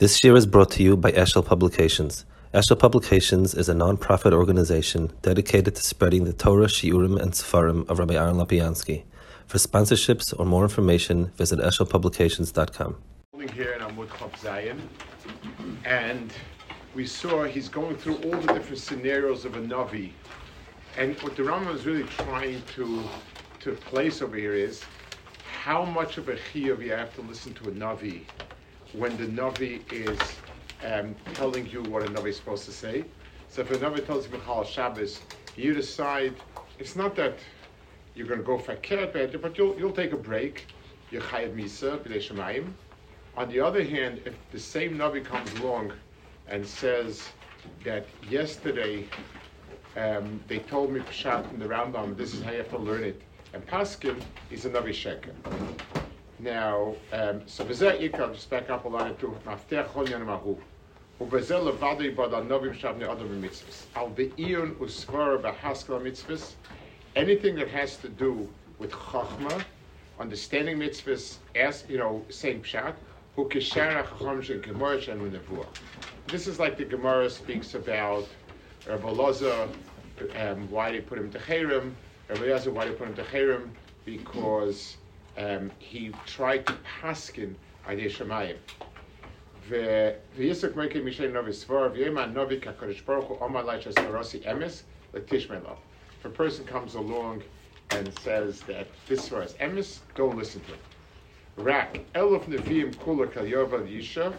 This year is brought to you by Eshel Publications. Eshel Publications is a non-profit organization dedicated to spreading the Torah, Shiurim, and Sefarim of Rabbi Aaron Lapiansky. For sponsorships or more information, visit eshelpublications.com. Here in Amud Chav Zayin, and we saw he's going through all the different scenarios of a Navi. And what the Rambam is really trying to, to place over here is how much of a chiyuv you have to listen to a Navi when the Navi is um, telling you what a Navi is supposed to say. So if a Navi tells you Michal Shabbos, you decide, it's not that you're going to go for a but you'll, you'll take a break. You're Chayav Misa, B'dei Shemayim. On the other hand, if the same Navi comes along and says that yesterday um, they told me Pshat in the Rambam, this is how you have to learn it, and Paskin is a Navi Sheker. Now, um, so v'zeh ikar, just back up a line to maftech chol yan mahu. ובזה לבד יבד הנובים שבני אדם במצווס. על בעיון וסבר בהשכלה מצווס, anything that has to do with chachma, understanding mitzvahs, as, you know, saying pshat, who kishara chacham shen gemara shen nevuah. This is like the Gemara speaks about Rabbi Loza, um, why they put him to Cherem, Rabbi Loza, why they put him to Cherem, because um, he tried to paskin Adei Shemayim. ויסק מייקל משי נובי סבור, ויאמר נובי כקדוש ברוך הוא אומר לי שסברוsi emes, לתשמע If a person comes along and says that this svar is emes, don't listen to him. Rak, elif neviim kula kal yovel yisha,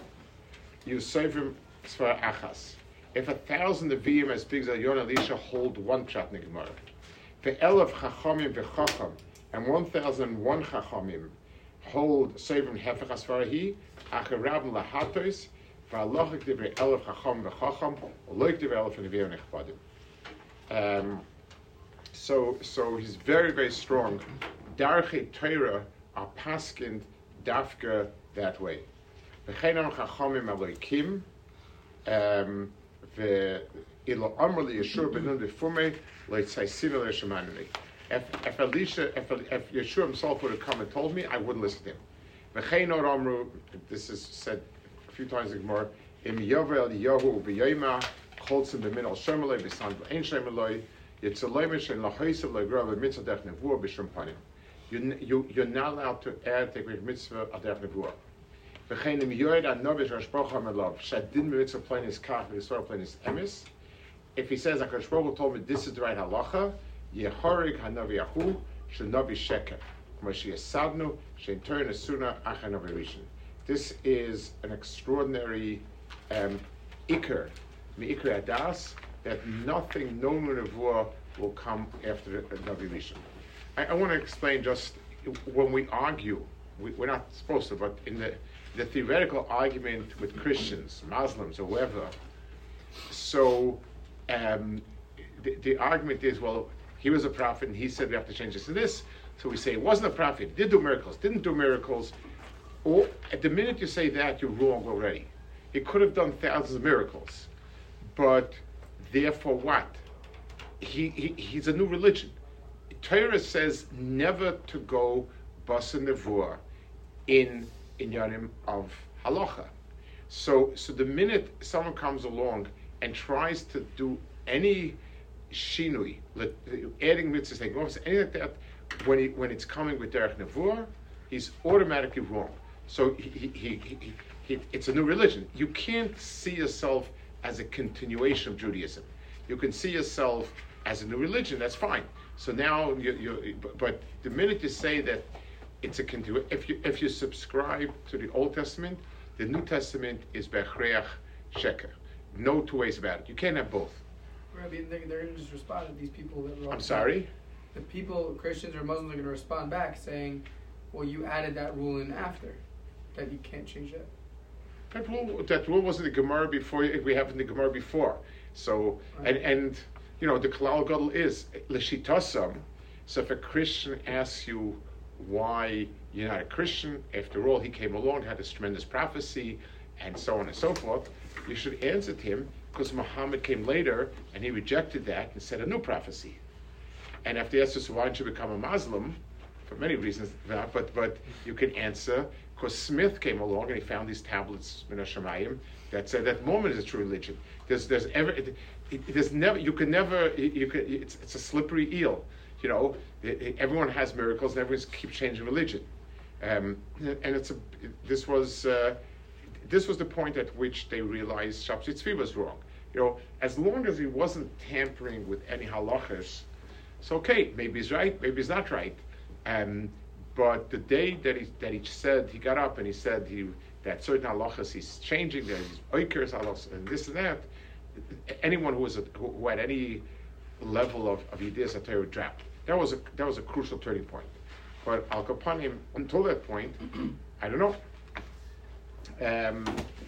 you save him svar achas. If a thousand neviim as big as Yonah Elisha hold one pshat in the Gemara, ve'elif chachamim v'chacham, and 1,001 Chachamim hold Seivim Hefech Asfarahi, Acharabim Lahatos, V'alochik Divrei Elef Chacham V'chacham, Oloik Divrei Elef Nevi'er Nechbadim. Um, so, so he's very, very strong. Darche Torah are paskind dafka that way. V'cheinam Chachamim Aloikim, um, Ve'ilo Amr Li Yeshua Benun V'fumei, Le'tzaisinu Le'shemanili. If, if Elisha, if, if Yeshua himself would have come and told me, I wouldn't listen to him. This is said a few times in Gemara, Im Yovel Yahu B'Yoyma, Cholzim B'Min Al Shemalei, B'San B'Ein Shemalei, Yitzalei Mishen Lahoysev Le'Grav B'Mitzvah Def Nevuah B'Shem Panim. You, you, you're not allowed to add the mitzvah of Def Nevuah. V'chein Im Yoed Anovish Hashproch HaMelav, Shadin Mitzvah Plain is Kach, V'Yisrael Plain is Emes. If he says, HaKadosh Baruch told me this is the right halacha, Yehorig Hanavi Ahu Shanavi Sheker. Sadnu Shentur Nesuna Achanavi Rishon. This is an extraordinary um, ikr, ikr adas, that nothing, no munavua will come after the Navi Rishon. I, I want to explain just when we argue, we, are not supposed to, but in the, the theoretical argument with Christians, Muslims, or whoever, so um, the, the argument is, well, he was a prophet and he said we have to change this and this. So we say it wasn't a prophet, did do miracles, didn't do miracles. Or at the minute you say that, you're wrong already. He could have done thousands of miracles, but therefore what? He, he he's a new religion. Torah says never to go basa nevua in in yarim of halacha. So so the minute someone comes along and tries to do any shinui, adding mitzvahs, taking off, anything like that, when, he, when it's coming with derech nevuah, he's automatically wrong. So he, he, he, he, it's a new religion. You can't see yourself as a continuation of Judaism. You can see yourself as a new religion. That's fine. So now, you, you, but the minute you say that it's a continuation, if you if you subscribe to the Old Testament, the New Testament is bechreach sheker. No two ways about it. You can't have both. Rabbi, they're, they're going to just respond to these people that were. I'm sorry. The people, Christians or Muslims, are going to respond back saying, "Well, you added that rule in after, that you can't change that." That rule, that rule wasn't the Gemara before. We have in the Gemara before. So right. and and you know the Kalal Gadol is l'shitasam. So if a Christian asks you why you're not a Christian, after all, he came along, had this tremendous prophecy, and so on and so forth, you should answer to him because Muhammad came later and he rejected that and said a new prophecy. And after he asked us, why don't you become a Muslim? For many reasons, but but you can answer because Smith came along and he found these tablets in Shemayim that said that Mormon is a true religion. There's, there's ever, it, it, there's never, you can never, you can, it's, it's a slippery eel. You know, it, everyone has miracles and everyone keeps changing religion. Um, and it's a, this was, uh, this was the point at which they realized Shabtai Tzvi was wrong. You know, as long as he wasn't tampering with any halachas, it's okay. Maybe he's right, maybe he's not right. Um, but the day that he that he said he got up and he said he that certain halachas he's changing, that he's oikers halachas and this and that, anyone who was a, who, who, had any level of, of ideas at Torah dropped. That was a that was a crucial turning point. But Al Kapanim, until that point, I don't know. Um,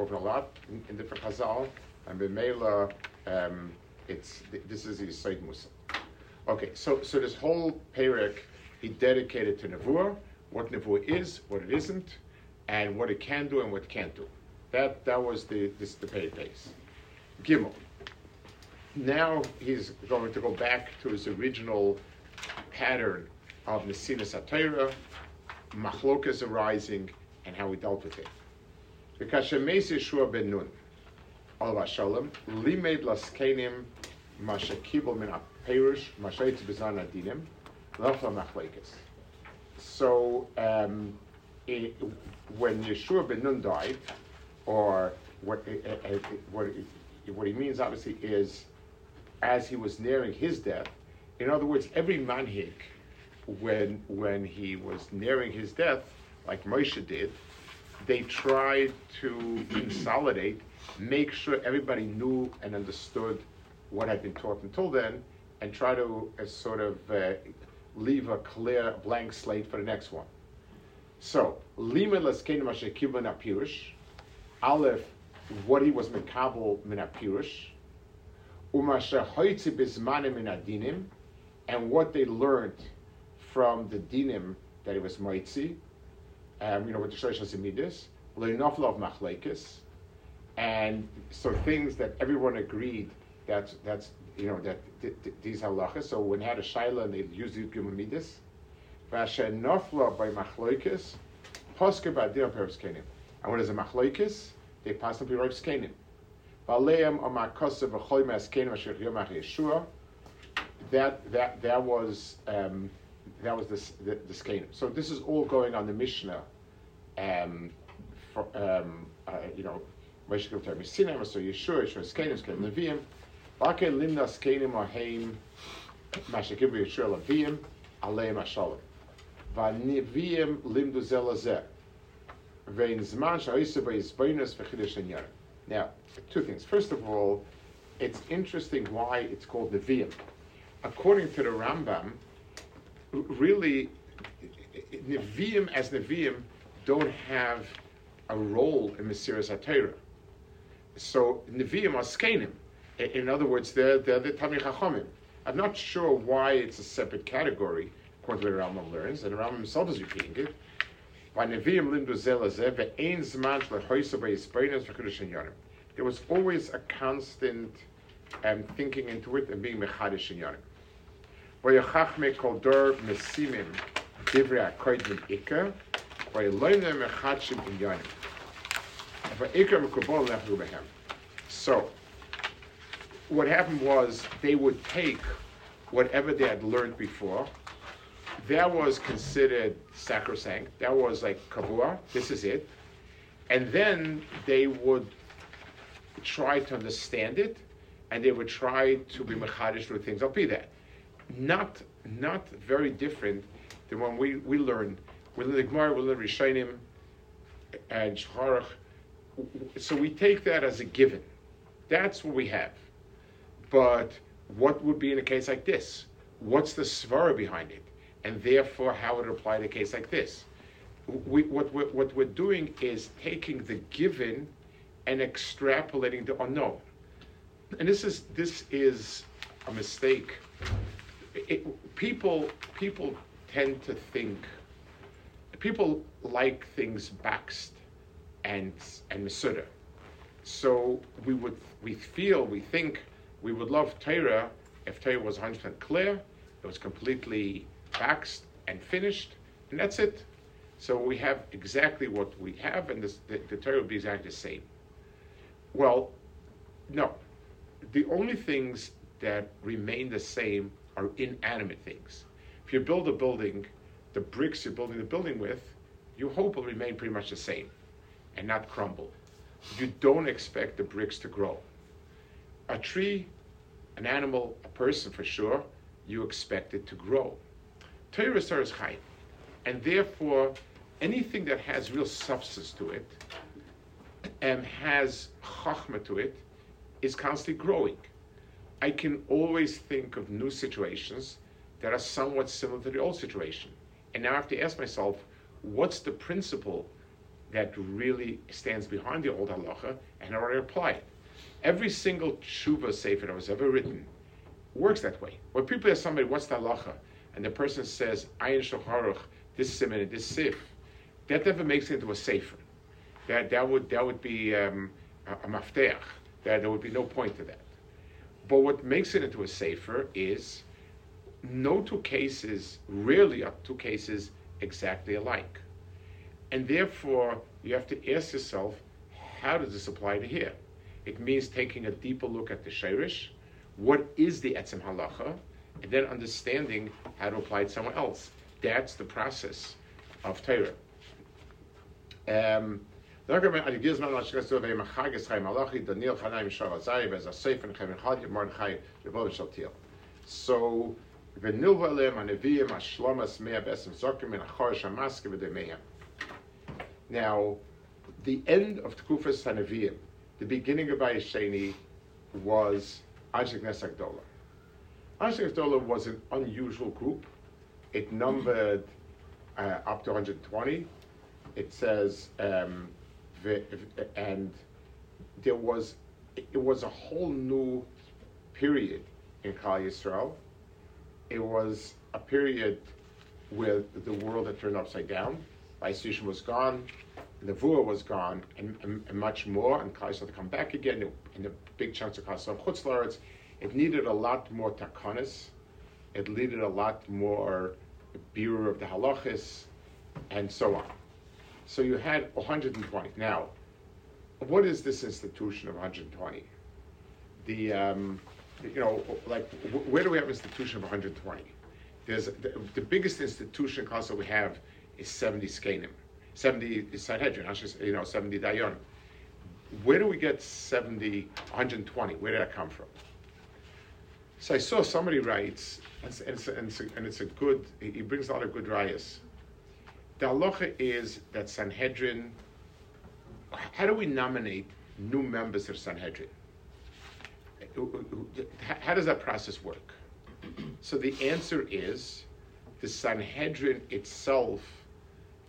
spoken a lot in, in different Chazal, and B'meila, um, it's this is his Sayyid Musa. Okay, so so this whole Perek he dedicated to Nevuah, what Nevuah is, what it isn't, and what it can do and what it can't do. That that was the this the Perek base. Gimel. Now he's going to go back to his original pattern of Nesina Satira, Machlokas arising, and how we dealt with it. Because Shemes Yeshua ben Nun, Olav Shalom, Limed Laskenim, Masha Kibel Min Perish, Mashayt Bizan Adinim, Lachla Machlekes. So, um, it, when Yeshua ben Nun died, or what, what, what he means obviously is as he was nearing his death, in other words, every manhig, when, when he was nearing his death, like Moshe did, they tried to consolidate, make sure everybody knew and understood what had been taught until then, and try to uh, sort of uh, leave a clear blank slate for the next one. So, Lima Laskenim Ashekibban Apirish, Aleph, what he was Mekabel Min Apirish, Umasha Hoitzi Bismanim Min Adinim, and what they learned from the dinim that it was Moitzi, um, you know, with the Shosh Hasimidis, Leinofla of Machlekes, and so things that everyone agreed that that's you know that th- th- these halachas. So when had a shaila and they used the Gumamidis, Vashe Nofla by Machlekes, Posker by Dir Peres Kenim. And when there's a Machlekes, they pass Yomach Yeshua. That that that was. Um, that was the, the Skanim. So this is all going on the Mishnah. Um, for, um, uh, you know, Moshe Giltar Misinem, so Yeshua, Yeshua Skanim, Skanim Leviim. Vake Limna Skanim Aheim, Mashakib Yeshua Leviim, Aleim Ashalim. Vaniviim Limdu Zelazeh. Vein Zman Sha'isa Ba'izbainus V'chidish Yarim. Now, two things. First of all, it's interesting why it's called Nevi'im. According to the Rambam, really, Nevi'im as Nevi'im don't have a role in Mesiras HaTorah. So Nevi'im are Skenim. In other words, they're, they're the Tamil Chachamim. I'm not sure why it's a separate category, according to the Rambam learns, and the Rambam himself is repeating it. There was always a constant um, thinking into it and being mechadish in yarim. So, what happened was they would take whatever they had learned before. That was considered sacrosanct. That was like kavua. This is it. And then they would try to understand it, and they would try to be mechadish with things. I'll be that not not very different than when we, we learn. We learn the Gemara, we learn Rishonim and Shacharach. So we take that as a given. That's what we have. But what would be in a case like this? What's the svara behind it? And therefore, how would it apply to a case like this? we, what, we're, what we're doing is taking the given and extrapolating the unknown. And this is this is a mistake. It, people people tend to think people like things baxed and and Masuda. So we would we feel we think we would love Torah if Torah was 100% clear, it was completely baxed and finished, and that's it. So we have exactly what we have, and this, the, the Torah would be exactly the same. Well, no. The only things that remain the same are inanimate things. If you build a building, the bricks you're building the building with, you hope will remain pretty much the same and not crumble. You don't expect the bricks to grow. A tree, an animal, a person for sure, you expect it to grow. Torah is chayim, and therefore anything that has real substance to it and has chachma to it is constantly growing. I can always think of new situations that are somewhat similar to the old situation. And now I have to ask myself, what's the principle that really stands behind the old halacha, and how I apply it? Every single tshuva sefer that was ever written works that way. When people ask somebody, what's the halacha? And the person says, ayin shocharuch, this siman, this sif, that never makes it into a sefer. That, that, would, that would be um, a, a mafteach. That, there would be no point to that. But what makes it into a sefer is no two cases, rarely are two cases exactly alike. And therefore, you have to ask yourself, how does this apply to here? It means taking a deeper look at the Shirish, what is the Etzem Halacha, and then understanding how to apply it somewhere else. That's the process of Torah. Um, so, now, the end of Tkufas Sanaviyim, the beginning of Ayasheni, was Anshek Nesak Dola. Anshek Dola was an unusual group. It numbered uh, up to 120. It says, um, and there was, it was a whole new period in Klal Yisrael. It was a period where the world had turned upside down. Vaisishim was gone, Nevuah was gone, and, and, and, much more, and Klal started to come back again, and the big chunks of Klal Chutz It needed a lot more takanis. It needed a lot more beer of the halachis, and so on. So you had 120. Now, what is this institution of 120? The, um, you know, like, where do we have an institution of 120? There's the, the biggest institution also we have is 70 Skanim. 70 is Sanhedrin, you know, 70 Dayan. Where do we get 70, 120? Where did that come from? So I saw somebody writes, and it's, and it's, a, and it's a good, he brings a lot of good rayas. The halacha is that Sanhedrin, how do we nominate new members of Sanhedrin? How does that process work? So the answer is the Sanhedrin itself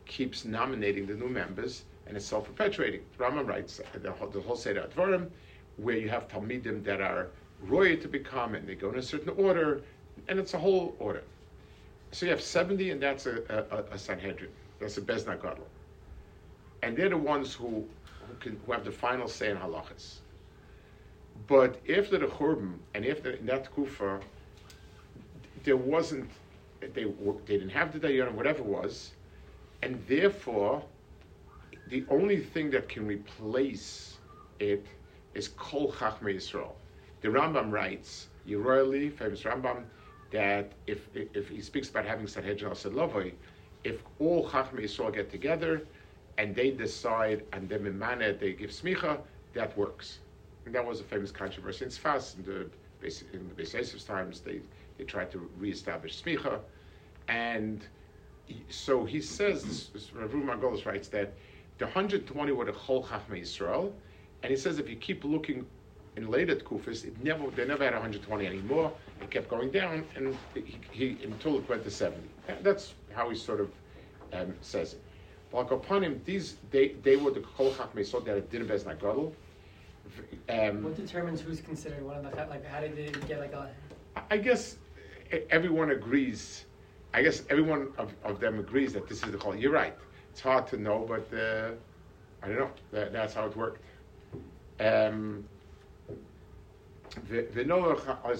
keeps nominating the new members and it's self-perpetuating. Rambam writes the whole, the whole Seder Advarim, where you have Talmidim that are royal to become and they go in a certain order, and it's a whole order. So you have 70, and that's a, a, a Sanhedrin. That's the Bezdin Gadol. And they're the ones who, who, can, who have the final say in halachas. But after the Churban, and after that Kufa, there wasn't, they, they didn't have the Dayan, whatever was, and therefore, the only thing that can replace it is Kol Chachmei Yisrael. The Rambam writes, Yeroyali, famous Rambam, that if, if he speaks about having Sanhedrin al if all Chachmei Yisrael get together and they decide and then in they give smicha, that works. And that was a famous controversy in Sfas in the in the Beis times. They they tried to reestablish smicha, and so he says, Rav Margolis writes that the 120 were the Chol Chachmei Yisrael, and he says if you keep looking in later Kufis, it never they never had 120 anymore. It kept going down, and he, he until it went to 70. That's how he sort of um, says it. Upon him, these they, they were the kol chachmesod that didn't bez nagadol. Um, what determines who's considered one of the like? How did they get like a? I guess everyone agrees. I guess everyone of, of them agrees that this is the call. You're right. It's hard to know, but uh, I don't know. That, that's how it worked. Um, the, oh, the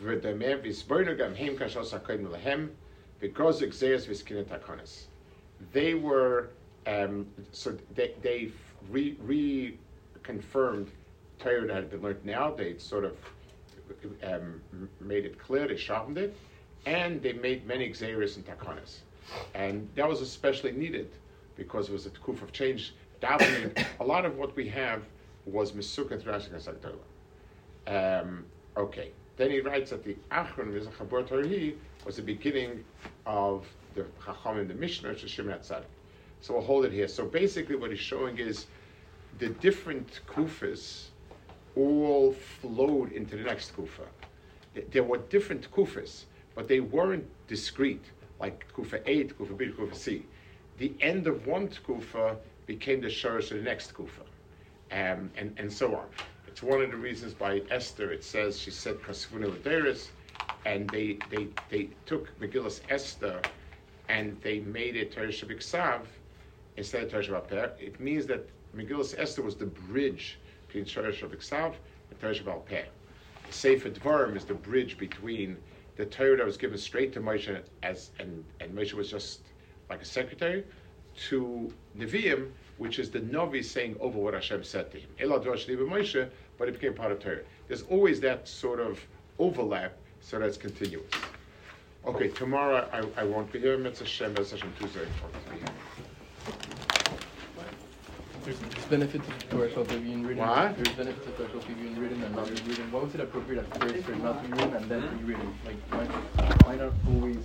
שמץ מאמס הסכם לחוש המסקה ודמה ויסבוינו גם הם כאשר סקוים להם because exeus viskinet takonis. They were um, so they they re, re confirmed Torah that had been learned now. They sort of um, made it clear. They sharpened it, and they made many exeris and takonis, and that was especially needed because it was a kuf of change. Davening, a lot of what we have was misuk and thrashing um, Okay, then he writes that the Achron Vizachabur Torah was the beginning of the Chacham in the Mishnah, Shishim Tzaddik. So we'll hold it here. So basically, what he's showing is the different kufas all flowed into the next kufa. There were different kufas, but they weren't discrete, like kufa 8, kufa B, kufa C. The end of one kufa became the shurish of the next kufa, um, and, and so on. It's one of the reasons by Esther, it says, she said, Kasfuna Laderis, and they, they, they took Megillus Esther and they made it Torah Shabbat instead of Torah Shabbat It means that Megillus Esther was the bridge between Torah Shabbat and Shabbat Peh. Sefer Dvarim is the bridge between the Torah that was given straight to Moshe as and, and Moshe was just like a secretary, to Nevi'im, which is the Navi saying over what Hashem said to him. Moshe, but it became part of Torah. There's always that sort of overlap so that's continuous. Okay, tomorrow I, I won't be here. Mitzvah Shem, Hashem Tuesday. There's benefits to Torah be in reading. What? There's benefits to Torah be in reading and not reading. Why was it appropriate at first for not to read and then to be reading? Like why, why not always